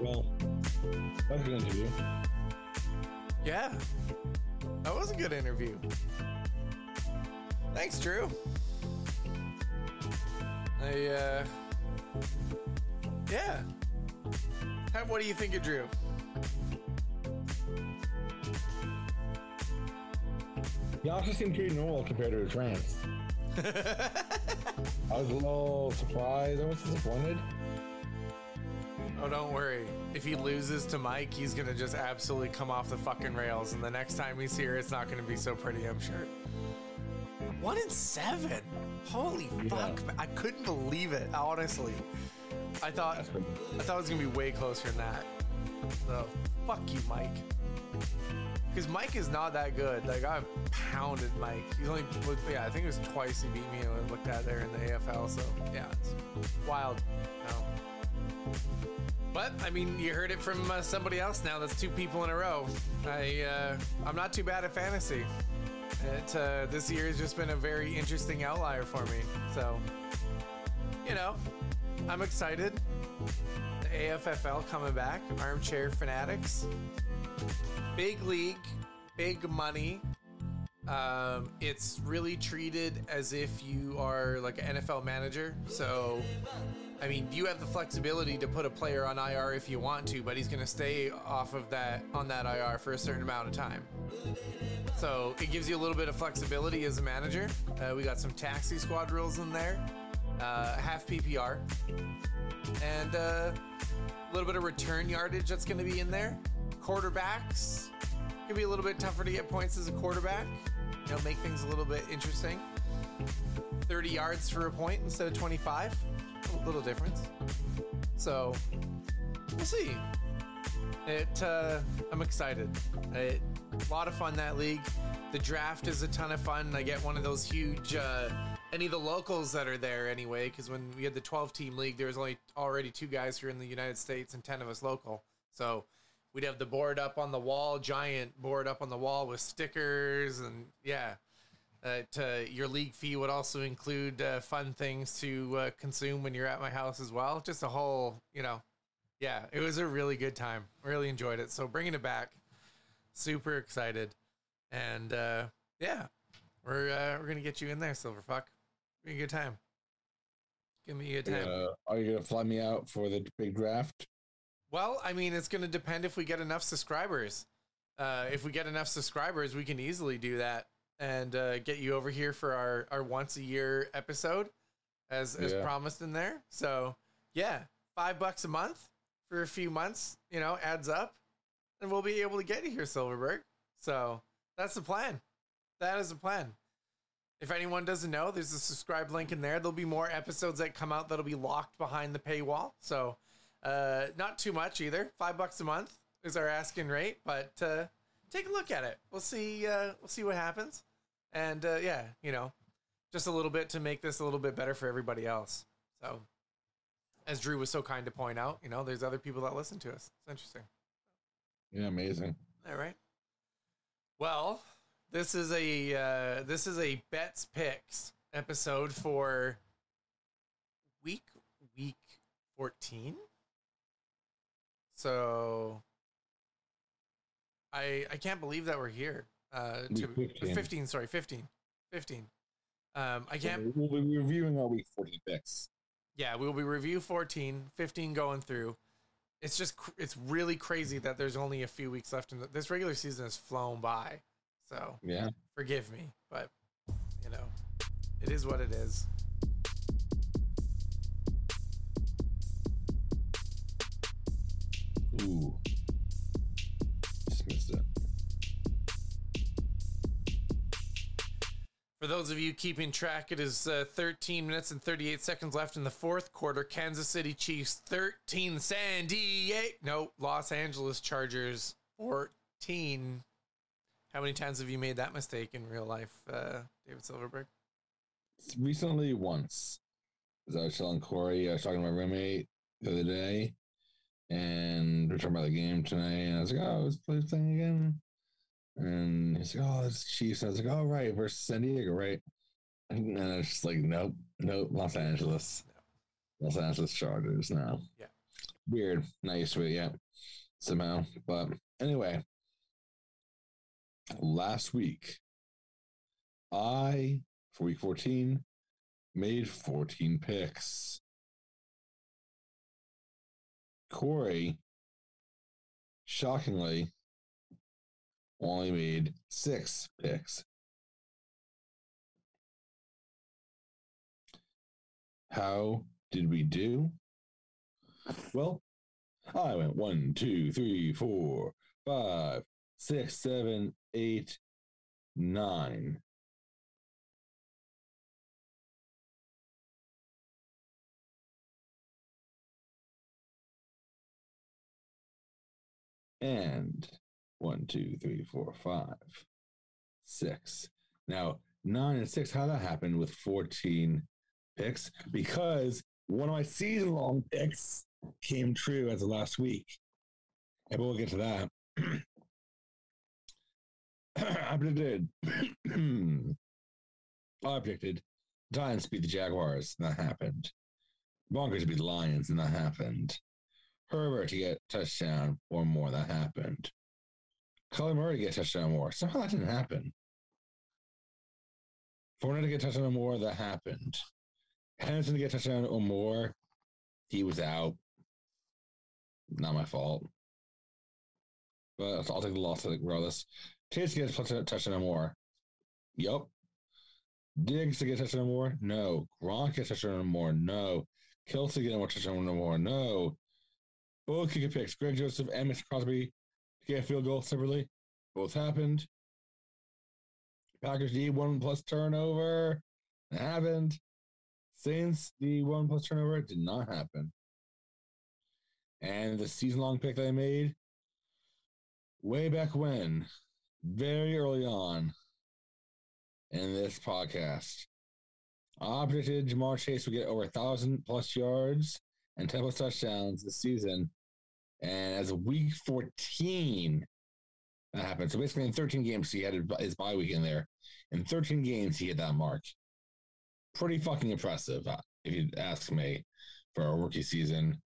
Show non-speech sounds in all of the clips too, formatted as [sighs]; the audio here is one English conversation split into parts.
Well, that interview. Yeah. That was a good interview. Thanks, Drew. I, uh, yeah. How, what do you think of Drew? He also seemed pretty normal compared to his rants. [laughs] I was a little surprised. I was disappointed. Oh, don't worry. If he loses to Mike, he's gonna just absolutely come off the fucking rails, and the next time he's here, it's not gonna be so pretty, I'm sure. One in seven. Holy fuck! man. I couldn't believe it. Honestly, I thought I thought it was gonna be way closer than that. So fuck you, Mike. Because Mike is not that good. Like I've pounded Mike. He's only yeah, I think it was twice he beat me I looked at there in the AFL. So yeah, it's wild. No. But I mean, you heard it from uh, somebody else now. That's two people in a row. I uh, I'm not too bad at fantasy. It uh, this year has just been a very interesting outlier for me. So you know, I'm excited. The AFFL coming back. Armchair Fanatics. Big league, big money. Um, it's really treated as if you are like an NFL manager. So, I mean, you have the flexibility to put a player on IR if you want to, but he's going to stay off of that on that IR for a certain amount of time. So it gives you a little bit of flexibility as a manager. Uh, we got some taxi squad rules in there, uh, half PPR, and uh, a little bit of return yardage that's going to be in there. Quarterbacks can be a little bit tougher to get points as a quarterback. You know, make things a little bit interesting. 30 yards for a point instead of 25. A little difference. So we'll see. It. Uh, I'm excited. It, a lot of fun that league. The draft is a ton of fun. I get one of those huge. Uh, any of the locals that are there anyway, because when we had the 12 team league, there was only already two guys here in the United States and 10 of us local. So we'd have the board up on the wall, giant board up on the wall with stickers, and yeah. Uh, to, your league fee would also include uh, fun things to uh, consume when you're at my house as well. Just a whole, you know, yeah, it was a really good time. Really enjoyed it. So bringing it back, super excited, and uh, yeah, we're uh, we're gonna get you in there, Silverfuck. Be a good time. Give me a time. Are you gonna fly me out for the big draft? Well, I mean, it's going to depend if we get enough subscribers. Uh, if we get enough subscribers, we can easily do that and uh, get you over here for our, our once a year episode, as as Yeah. promised in there. So yeah, five bucks a month for a few months, you know, adds up, and we'll be able to get you here, Silverberg. So that's the plan. That is the plan. If anyone doesn't know, there's a subscribe link in there. There'll be more episodes that come out that'll be locked behind the paywall. So uh, not too much either. Five bucks a month is our asking rate, but uh, take a look at it. We'll see. Uh, we'll see what happens, and uh, yeah, you know, just a little bit to make this a little bit better for everybody else. So, as Drew was so kind to point out, you know, there's other people that listen to us. It's interesting. Yeah, amazing. All right. Well, this is a uh, this is a bets picks episode for week week fourteen. So I I can't believe that we're here. Uh, to 15. 15. sorry, 15. 15. Um, I can't. we'll be reviewing our week 40 picks. Yeah, we'll be review 14, 15 going through. It's just cr- it's really crazy that there's only a few weeks left in the, this regular season has flown by. So Yeah. forgive me, but you know, it is what it is. Ooh. Just missed it. For those of you keeping track, it is uh, 13 minutes and 38 seconds left in the fourth quarter. Kansas City Chiefs 13, San Diego, no, Los Angeles Chargers 14. How many times have you made that mistake in real life, uh, David Silverberg? Recently, once. I was telling Corey, I was talking to my roommate the other day, and we are talking about the game tonight, and I was like, oh, let's play this thing again. And he's like, oh, it's Chiefs. And I was like, oh, right, versus San Diego, right? And I was just like, nope, nope, Los Angeles. Los Angeles Chargers now. Yeah. Weird. Not used to it yet, somehow. But anyway, last week, I, for week 14, made 14 picks. Corey, shockingly, only made six picks. How did we do? Well, I went one, two, three, four, five, six, seven, eight, nine. And one, two, three, four, five, six. Now, nine and six, how that happened with 14 picks? Because one of my season long picks came true as of last week. And we'll get to that. I predicted. I predicted Giants beat the Jaguars, and that happened. Broncos beat the Lions, and that happened. Herbert to get touchdown or more, that happened. Kyler Murray to get touchdown or more. Somehow that didn't happen. Fournette to get touchdown or more, that happened. Henderson to get touchdown or more, he was out. Not my fault. But I'll take the loss regardless. Chase gets touchdown or more. Yup. Diggs to get touchdown or more? No. Gronk gets touchdown or more? No. Kelce get more touchdown or more? No. Both kicker picks. Greg Joseph and Mr. Crosby get a field goal separately. Both happened. Packers D one plus turnover. It happened. Saints the one plus turnover did not happen. And the season long pick that I made way back when, very early on in this podcast, I predicted Ja'Marr Chase would get over a thousand plus yards and 10 plus touchdowns this season. And as of week 14, that happened. So basically, in 13 games, he had his bye week in there. In 13 games, he hit that mark. Pretty fucking impressive, uh, if you ask me, for a rookie season.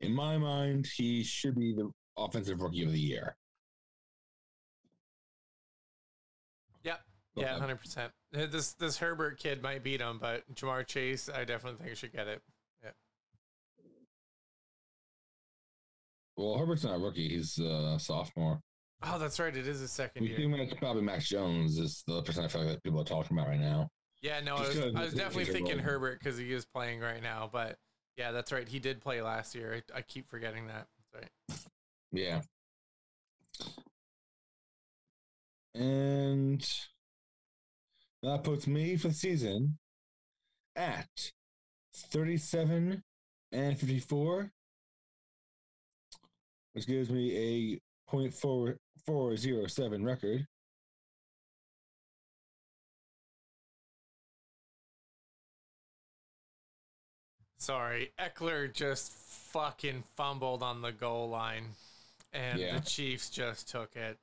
In my mind, he should be the offensive rookie of the year. Yep. Yeah, hundred percent. This this Herbert kid might beat him, but Ja'Marr Chase, I definitely think should get it. Well, Herbert's not a rookie; he's a sophomore. Oh, that's right. It is a second year. It's probably Mac Jones is the person I feel like people are talking about right now. Yeah, no, I was, I was definitely thinking Herbert because he is playing right now. But yeah, that's right. He did play last year. I, I keep forgetting that. That's right. Yeah. And that puts me for the season at 37 and 54, which gives me a 0.407 record. Sorry, Ekeler just fucking fumbled on the goal line, and yeah. the Chiefs just took it.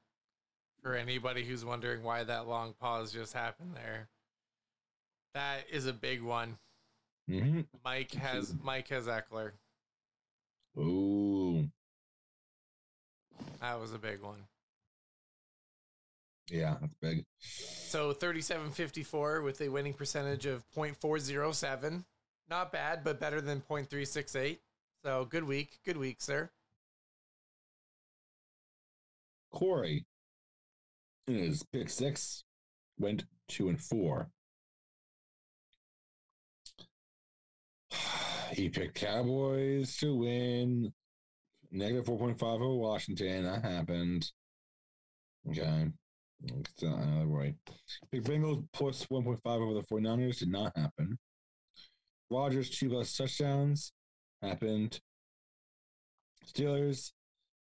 For anybody who's wondering why that long pause just happened there, that is a big one. Mm-hmm. Mike has Mike has Ekeler. Ooh, that was a big one. Yeah, that's big. So 3754 with a winning percentage of 0.407. Not bad, but better than 0.368. So good week. Good week, sir. Corey, in his pick six, went two and four. [sighs] He picked Cowboys to win. Negative 4.5 over Washington. That happened. Okay. Another way. Pick Bengals plus 1.5 over the 49ers. Did not happen. Rodgers two plus touchdowns happened. Steelers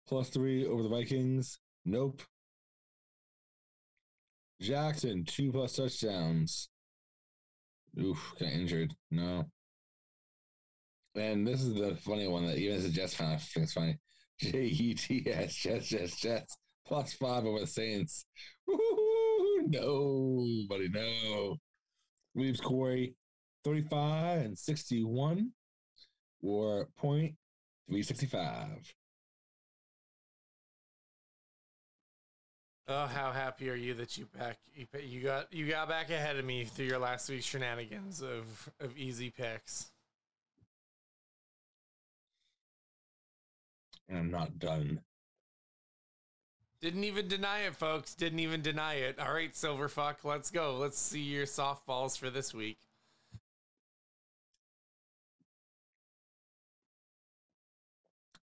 plus three over the Vikings. Nope. Jackson, two plus touchdowns. Oof, got injured. No. And this is the funny one that even as a Jets fan, I think it's funny. [laughs] J E T S, Jets, Jets, Jets, plus five over the Saints. No, buddy, no. Leaves Corey 35 and 61 or point 365. Oh, how happy are you that you back you, you got you got back ahead of me through your last week's shenanigans of of easy picks. And I'm not done. Didn't even deny it, folks. Didn't even deny it. All right, Silverfuck, let's go. Let's see your softballs for this week.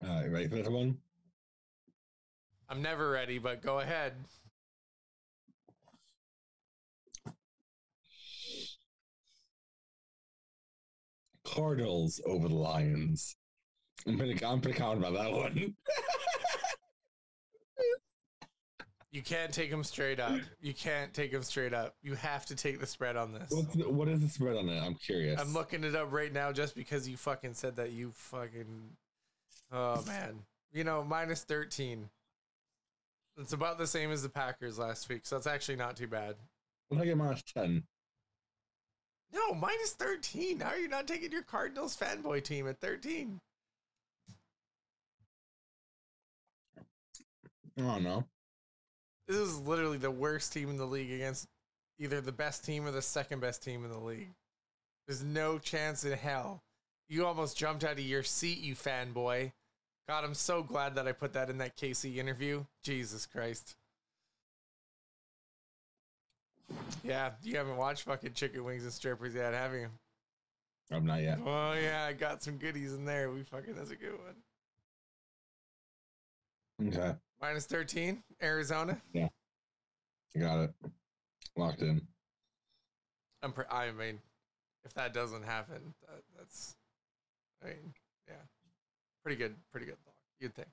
All right, ready for this one? I'm never ready, but go ahead. Cardinals over the Lions. I'm pretty, I'm pretty confident about that one. You can't take them straight up. You can't take them straight up. You have to take the spread on this. What's the, what is the spread on it? I'm curious. I'm looking it up right now just because you fucking said that you fucking. Oh man, you know minus thirteen. It's about the same as the Packers last week, so it's actually not too bad. What I get minus 10? No, minus thirteen. How are you not taking your Cardinals fanboy team at thirteen? Oh, I don't know. This is literally the worst team in the league against either the best team or the second best team in the league. There's no chance in hell. You almost jumped out of your seat, you fanboy. God, I'm so glad that I put that in that KC interview. Jesus Christ. Yeah, you haven't watched fucking chicken wings and strippers yet, have you? I'm not yet. Oh yeah, I got some goodies in there. We fucking that's a good one. Okay. Minus 13, Arizona. Yeah. Got it. Locked in. I'm pre- I mean, if that doesn't happen, that, that's, I mean, yeah, pretty good, pretty good lock. You'd think.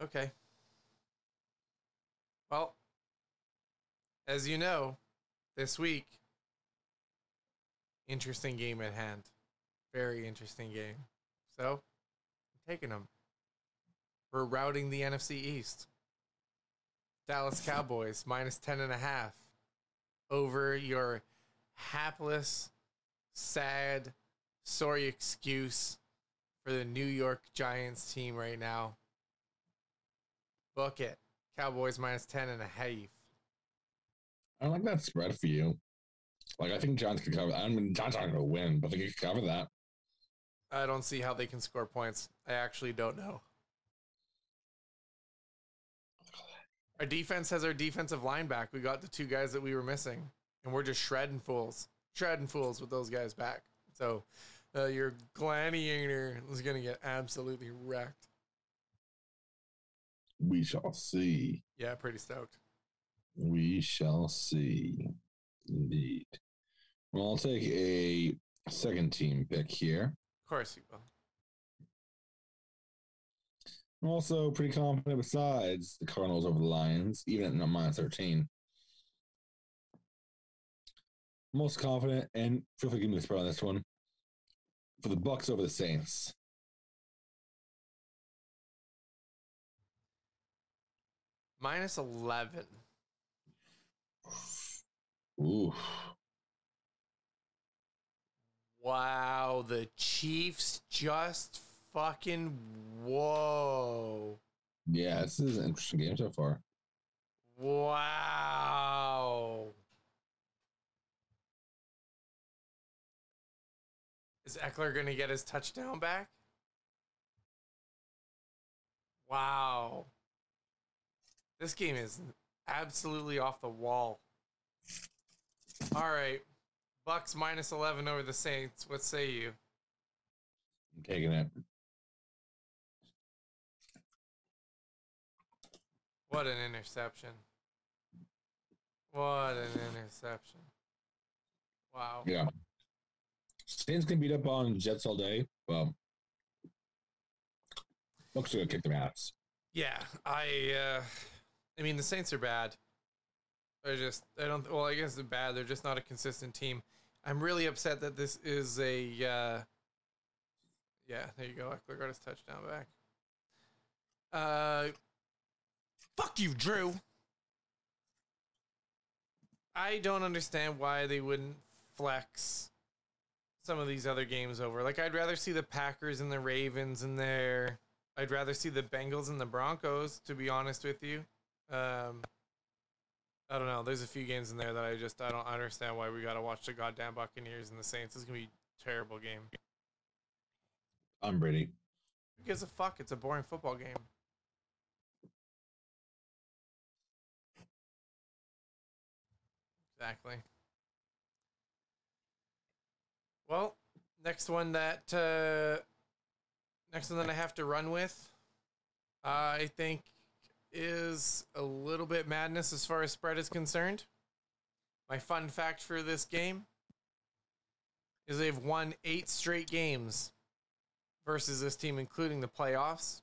Okay. Well, as you know, this week, interesting game at hand. Very interesting game. So, taking them. We're routing the NFC East. Dallas Cowboys minus 10 and a half over your hapless, sad, sorry excuse for the New York Giants team right now. Book it. Cowboys minus 10 and a half. I like that spread for you. Like, I think Giants could cover. I mean, Giants aren't going to win, but they could cover that. I don't see how they can score points. I actually don't know. Our defense has our defensive line back. We got the two guys that we were missing, and we're just shredding fools, shredding fools with those guys back. So, uh, your gladiator is going to get absolutely wrecked. We shall see. Yeah, pretty stoked. We shall see. Indeed. Well, I'll take a second team pick here. Of course you will. I'm also pretty confident besides the Cardinals over the Lions, even at minus 13. Most confident, and feel free to give me the spread on this one. For the Bucks over the Saints. Minus 11. Ooh. Wow, the Chiefs just fucking whoa. Yeah, this is an interesting game so far. Wow. Is Ekeler going to get his touchdown back? Wow. This game is absolutely off the wall. All right. Bucks minus 11 over the Saints. What say you? I'm taking it. What an interception. What an interception. Wow. Yeah. Saints can beat up on Jets all day. Well, Bucks are going to kick their ass. Yeah, I. Uh, I mean, the Saints are bad. They're just. I don't. Well, I guess they're bad. They're just not a consistent team. I'm really upset that this is a. Uh, yeah, there you go. Ekeler got his touchdown back. Uh, fuck you, Drew. I don't understand why they wouldn't flex some of these other games over. Like, I'd rather see the Packers and the Ravens in there. I'd rather see the Bengals and the Broncos, to be honest with you. Um, I don't know. There's a few games in there that I just I don't understand why we got to watch the goddamn Buccaneers and the Saints. It's gonna be a terrible game. I'm ready. Who gives a fuck? It's a boring football game. Exactly. Well, next one that uh, next one that I have to run with, Uh, I think, is a little bit madness as far as spread is concerned. My fun fact for this game is they've won eight straight games versus this team, including the playoffs.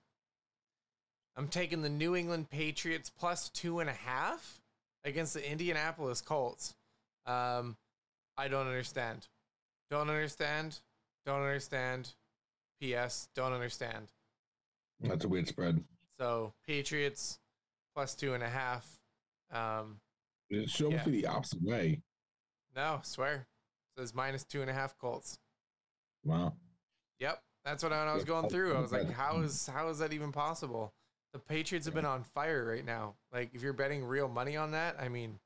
I'm taking the New England Patriots plus two and a half against the Indianapolis Colts. Um, I don't understand. Don't understand. Don't understand. P.S. Don't understand. That's a weird spread. So Patriots plus two and a half. Um, almost Yeah. be the opposite way. no, swear. It says minus two and a half Colts. Wow. Yep, that's what I, I was going through. I was like, how is how is that even possible? The Patriots have been on fire right now. Like, if you're betting real money on that, I mean,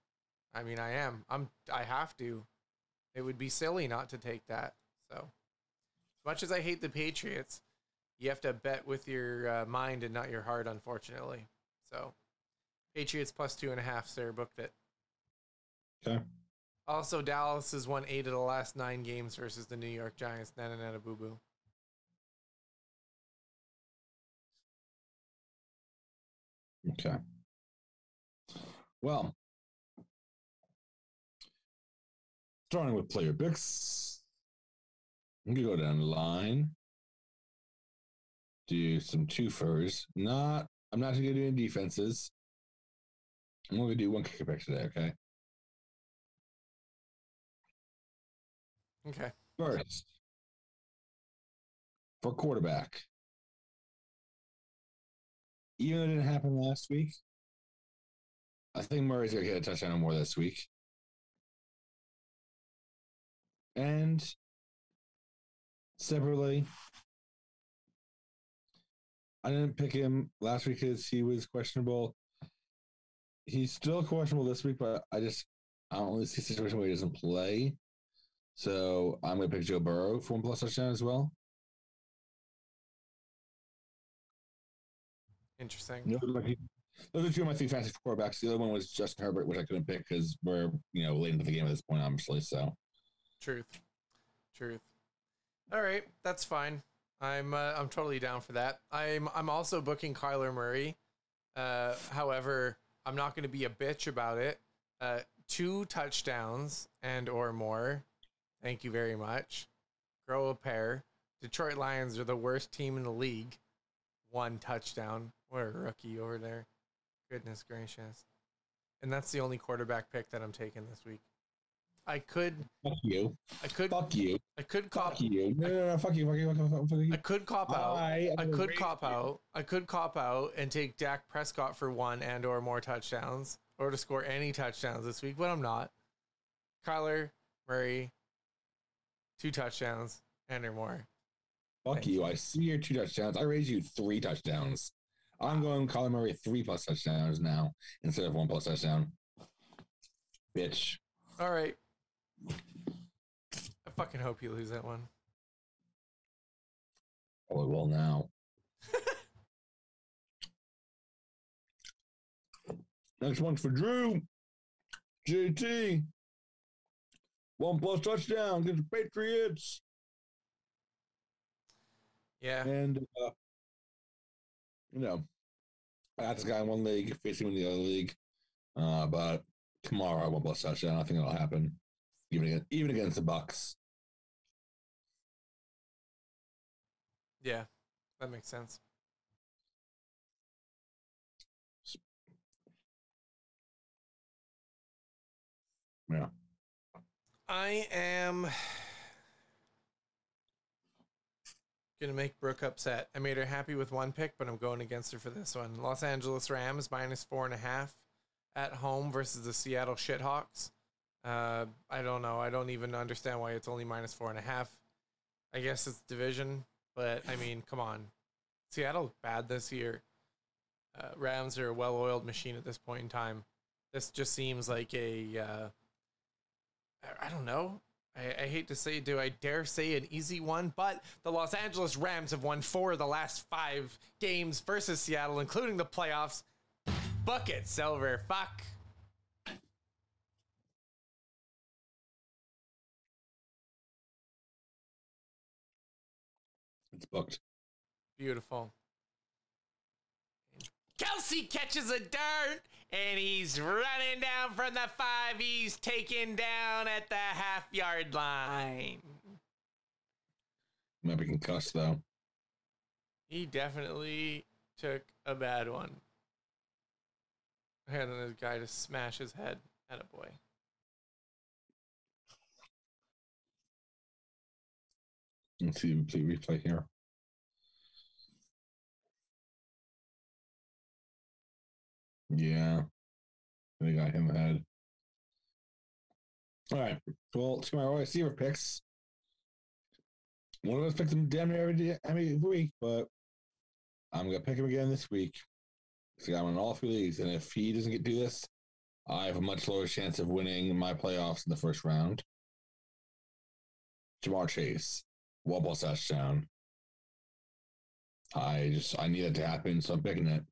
I mean, I am. I'm. I have to. It would be silly not to take that. So, as much as I hate the Patriots, you have to bet with your uh, mind and not your heart, unfortunately. So, Patriots plus two and a half, sir. Booked it. Okay. Also, Dallas has won eight of the last nine games versus the New York Giants. Nana nana boo boo. Okay. Well, starting with player picks, I'm gonna go down the line. Do some twofers. Not, I'm not gonna do any defenses. I'm gonna do one kicker pick today. Okay. Okay. First, for quarterback, even though it didn't happen last week, I think Murray's going to get a touchdown or more this week. And separately, I didn't pick him last week because he was questionable. He's still questionable this week, but I just I don't really see a situation where he doesn't play. So I'm going to pick Joe Burrow for one plus touchdown as well. Interesting. No, like, those are two of my three fantasy quarterbacks. The other one was Justin Herbert, which I couldn't pick because we're you know late into the game at this point, obviously. So Truth. Truth. All right, that's fine. I'm uh, I'm totally down for that. I'm I'm also booking Kyler Murray. Uh, however, I'm not going to be a bitch about it. Uh, two touchdowns and or more. Thank you very much. Grow a pair. Detroit Lions are the worst team in the league. One touchdown. What a rookie over there. Goodness gracious. And that's the only quarterback pick that I'm taking this week. I could fuck you, I could fuck you, I could cop fuck you. No, no, no, fuck you, fuck you, fuck you, fuck you. Fuck you. I could cop out. I, I could cop you. out. I could cop out and take Dak Prescott for one and or more touchdowns or to score any touchdowns this week, but I'm not. Kyler Murray, two touchdowns and or more. Fuck Thank you. I see your two touchdowns. I raised you three touchdowns. I'm going Colin Murray three plus touchdowns now instead of one plus touchdown. Bitch. All right. I fucking hope you lose that one. Oh well now. [laughs] Next one's for Drew. JT. One plus touchdown against the Patriots. Yeah. And, uh, you know, I got this guy in one league, facing him in the other league. Uh, but tomorrow I won't plus touchdown. I think it'll happen even even against the Bucks. Yeah, that makes sense. Yeah. I am gonna make Brooke upset. I made her happy with one pick, but I'm going against her for this one. Los Angeles Rams minus four and a half at home versus the Seattle Shithawks. Uh, I don't know. I don't even understand why it's only minus four and a half. I guess it's division, but I mean, come on. Seattle's bad this year. Uh, Rams are a well-oiled machine at this point in time. This just seems like a uh, I don't know. I, I hate to say, do I dare say an easy one? But the Los Angeles Rams have won four of the last five games versus Seattle, including the playoffs. Bucket Silver, fuck. It's booked. Beautiful. Kelce catches a dart and he's running down from the five. He's taken down at the half yard line. Might be concussed though. He definitely took a bad one. And then the guy just smash his head at a boy. Let's see the replay here. Yeah. They got him ahead. All right. Well, to my receiver picks. One of us picked him damn near every, day, every week, but I'm gonna pick him again this week. So I'm in all three leagues, and if he doesn't get do this, I have a much lower chance of winning my playoffs in the first round. Ja'Marr Chase, wobble touchdown. I just I need it to happen, so I'm picking it.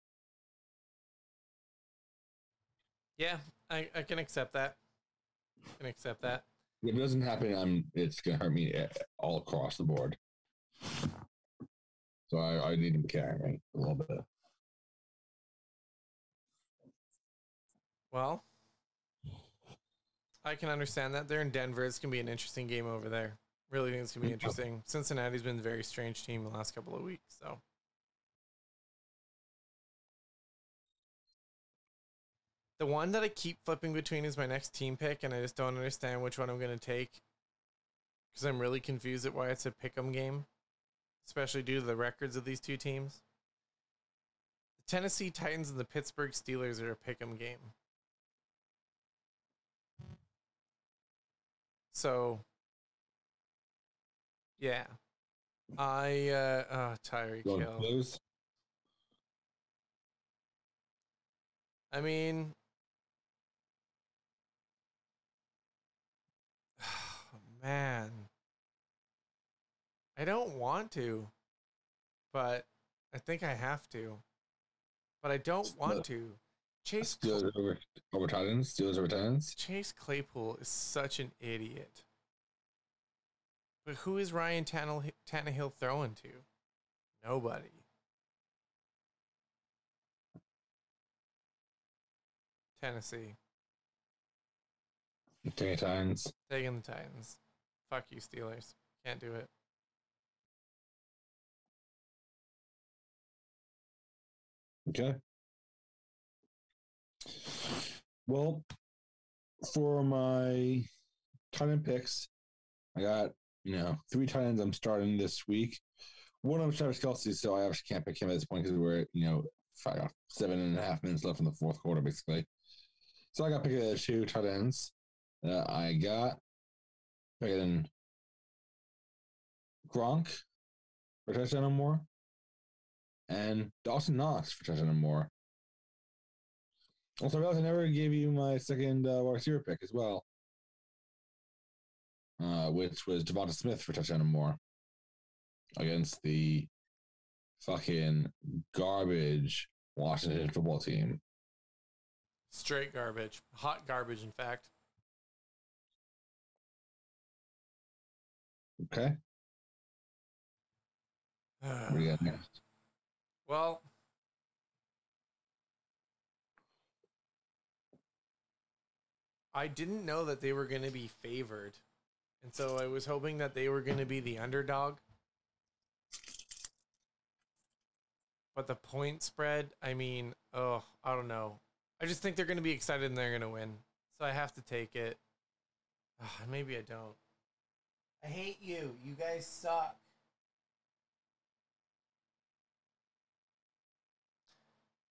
Yeah, I, I can accept that. I can accept that. If it doesn't happen, I'm it's gonna hurt me all across the board. So I, I need him carrying me a little bit. Well, I can understand that. They're in Denver. It's going to be an interesting game over there. Really think it's going to be interesting. Cincinnati's been a very strange team the last couple of weeks. So, the one that I keep flipping between is my next team pick, and I just don't understand which one I'm going to take because I'm really confused at why it's a pick 'em game, especially due to the records of these two teams. The Tennessee Titans and the Pittsburgh Steelers are a pick 'em game. So, yeah, I uh, uh Tyreek Hill. I mean, [sighs] man, I don't want to, but I think I have to. But I don't want to. Chase Steelers over over Titans. Steelers over Titans. Chase Claypool is such an idiot. But who is Ryan Tannehill, Tannehill throwing to? Nobody. Tennessee. Taking Titans. Taking the Titans. Fuck you, Steelers. Can't do it. Okay. Well, for my tight end picks, I got you know three tight ends I'm starting this week. One of them Travis Kelce, so I obviously can't pick him at this point because we're you know five, seven and a half minutes left in the fourth quarter, basically. So I got picked the two tight ends. Uh, I got picking Gronk for touchdown or more, and Dawson Knox for touchdown or more. Also, I realized I never gave you my second uh, wide receiver pick as well, uh, which was Devonta Smith for touchdown or more against the fucking garbage Washington football team. Straight garbage. Hot garbage, in fact. Okay, what do you got next? [sighs] well, I didn't know that they were going to be favored. And so I was hoping that they were going to be the underdog. But the point spread, I mean, oh, I don't know. I just think they're going to be excited and they're going to win. So I have to take it. Ah, maybe I don't. I hate you. You guys suck.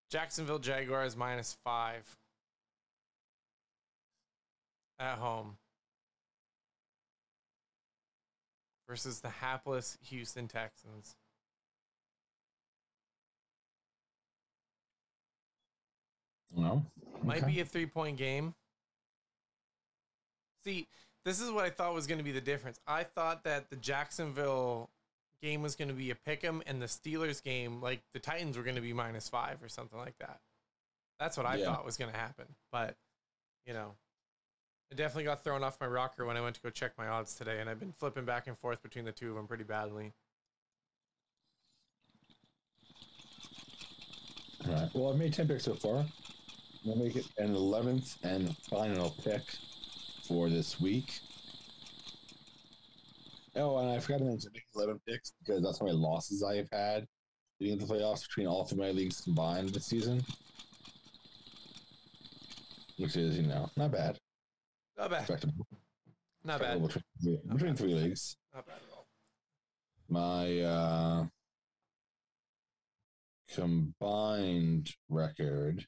Jacksonville Jaguars minus five at home versus the hapless Houston Texans. No. Might be a three point game. See, this is what I thought was going to be the difference. I thought that the Jacksonville game was going to be a pick 'em, and the Steelers game, like the Titans, were going to be minus five or something like that. That's what I Yeah. thought was going to happen. But, you know, I definitely got thrown off my rocker when I went to go check my odds today, and I've been flipping back and forth between the two of them pretty badly. All right. Well, I've made 10 picks so far. We'll make it an 11th and final pick for this week. Oh, and I forgot to mention make 11 picks because that's how many losses I have had into the playoffs between all three of my leagues combined this season. Which is, you know, not bad. Not bad. Respectable. Not bad. Between, three- between three leagues. Not bad at all. My uh, combined record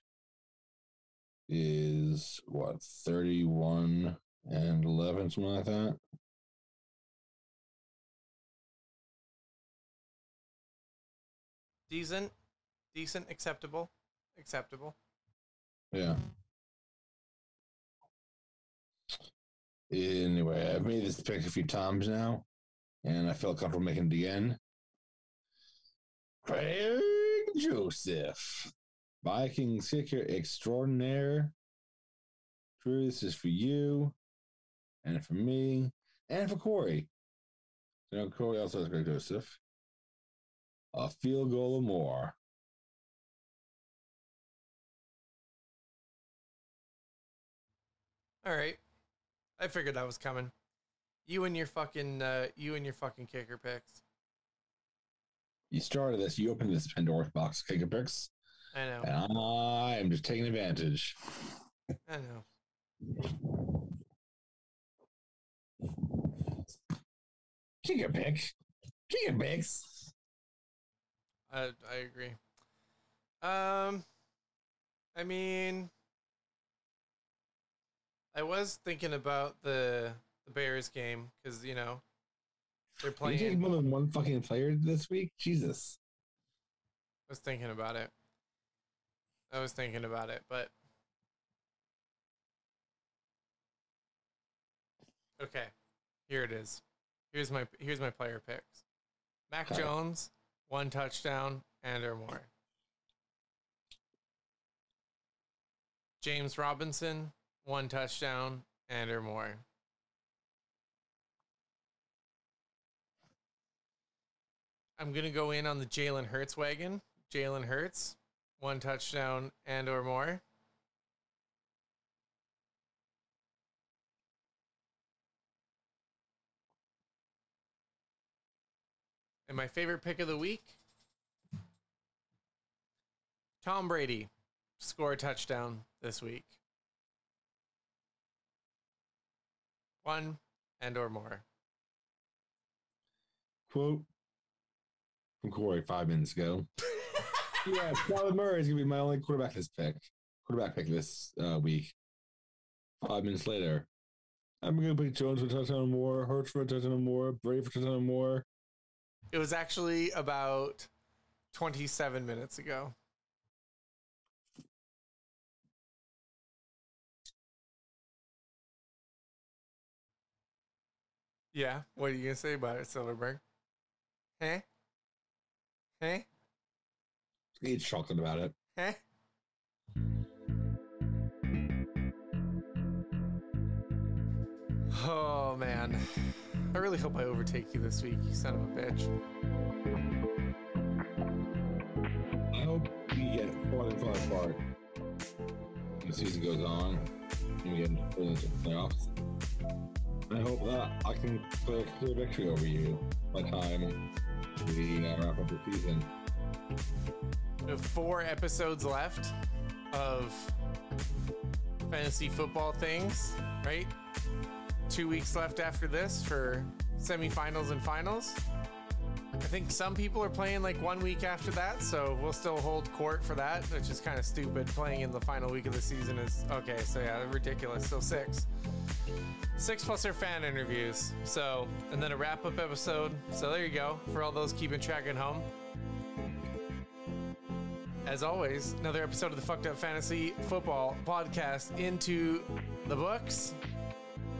is what 31 and 11 something like that Decent. Decent. Acceptable. Acceptable. yeah anyway i've made this pick a few times now and i felt comfortable making it again. Greg joseph vikings kicker extraordinaire. Drew this is for you and for me and for corey. You know corey also has greg joseph. A field goal or more. All right. I figured that was coming. You and your fucking uh you and your fucking kicker picks. you started this you opened this pandora's box of kicker picks I know. and i am just taking advantage I know. Kicker picks. Kicker picks. I I agree. Um I mean I was thinking about the the Bears game cuz you know they're Are you playing more than one fucking player this week? Jesus. I was thinking about it. I was thinking about it, but okay, here it is. Here's my here's my player picks. Mac Okay. Jones, one touchdown and or more. James Robinson, one touchdown and or more. I'm gonna go in on the Jalen Hurts wagon. Jalen Hurts, one touchdown and or more. And my favorite pick of the week Tom Brady, score a touchdown this week. One and or more. Quote from Corey five minutes ago. [laughs] yeah, Kyler Murray is gonna be my only quarterback this pick. Quarterback pick this uh, week. Five minutes later. I'm gonna pick Jones for a touchdown or more, Hurts for a touchdown or more, Brady for a touchdown or more. It was actually about 27 minutes ago. Yeah, what are you gonna say about it, Silverberg? Huh? Huh? He's chocolate about it. Huh? Oh man. I really hope I overtake you this week, you son of a bitch. I hope we get farther and farther apart. When the season goes on, we get into the playoffs. I hope that I can clear clear victory over you by time we uh, wrap up the season. We have four episodes left of fantasy football things, right? two weeks left after this for semifinals and finals. I think some people are playing like one week after that, so we'll still hold court for that, which is kind of stupid. Playing in the final week of the season is okay, so yeah, ridiculous. So six. Six plus our fan interviews. So, and then a wrap up episode. So there you go for all those keeping track at home. As always, another episode of the Fucked Up Fantasy Football podcast into the books.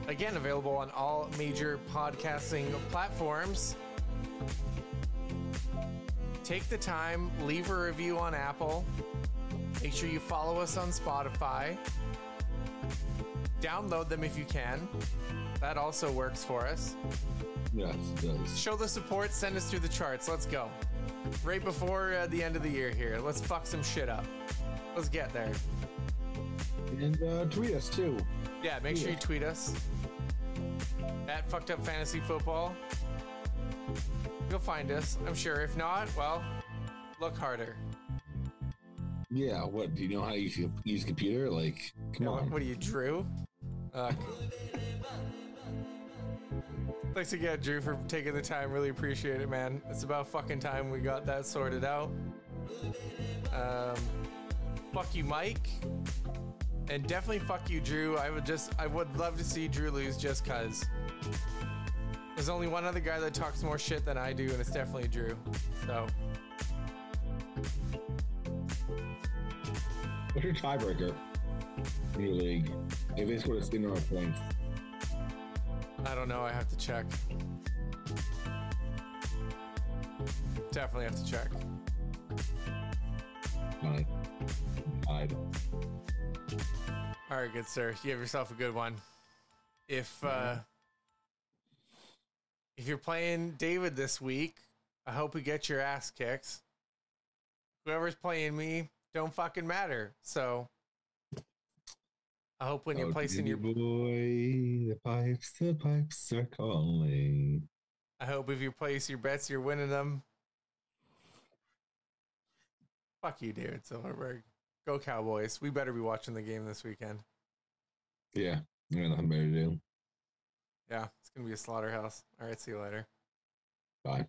Again, available on all major podcasting platforms. Take the time, leave a review on Apple. Make sure you follow us on Spotify. Download them if you can. That also works for us. Yes, it does. Show the support, send us through the charts. Let's go. Right before uh, the end of the year here. Let's fuck some shit up. Let's get there. And uh, tweet us too. Yeah, make sure you tweet us at fucked up fantasy football. You'll find us, I'm sure. If not, well, look harder. Yeah, what? Do you know how you use, use a computer? Like, come Yeah, on. what are you, Drew? Uh, thanks again, Drew, for taking the time. Really appreciate it, man. It's about fucking time we got that sorted out. Um, fuck you, Mike. And definitely fuck you, Drew. I would just, I would love to see Drew lose just cause. There's only one other guy that talks more shit than I do, and it's definitely Drew. So, What's your tiebreaker in your league? If they scored a of points. I don't know. I have to check. Definitely have to check. All right, good sir. You have yourself a good one. If uh if you're playing David this week, I hope you get your ass kicked. Whoever's playing me, don't fucking matter. So I hope when you're Oh, placing your boy, the pipes, the pipes are calling. I hope if you place your bets, you're winning them. Fuck you, David Silverberg. Go Cowboys. We better be watching the game this weekend. Yeah, I got nothing better to do. Yeah, it's gonna be a slaughterhouse. All right, see you later. Bye.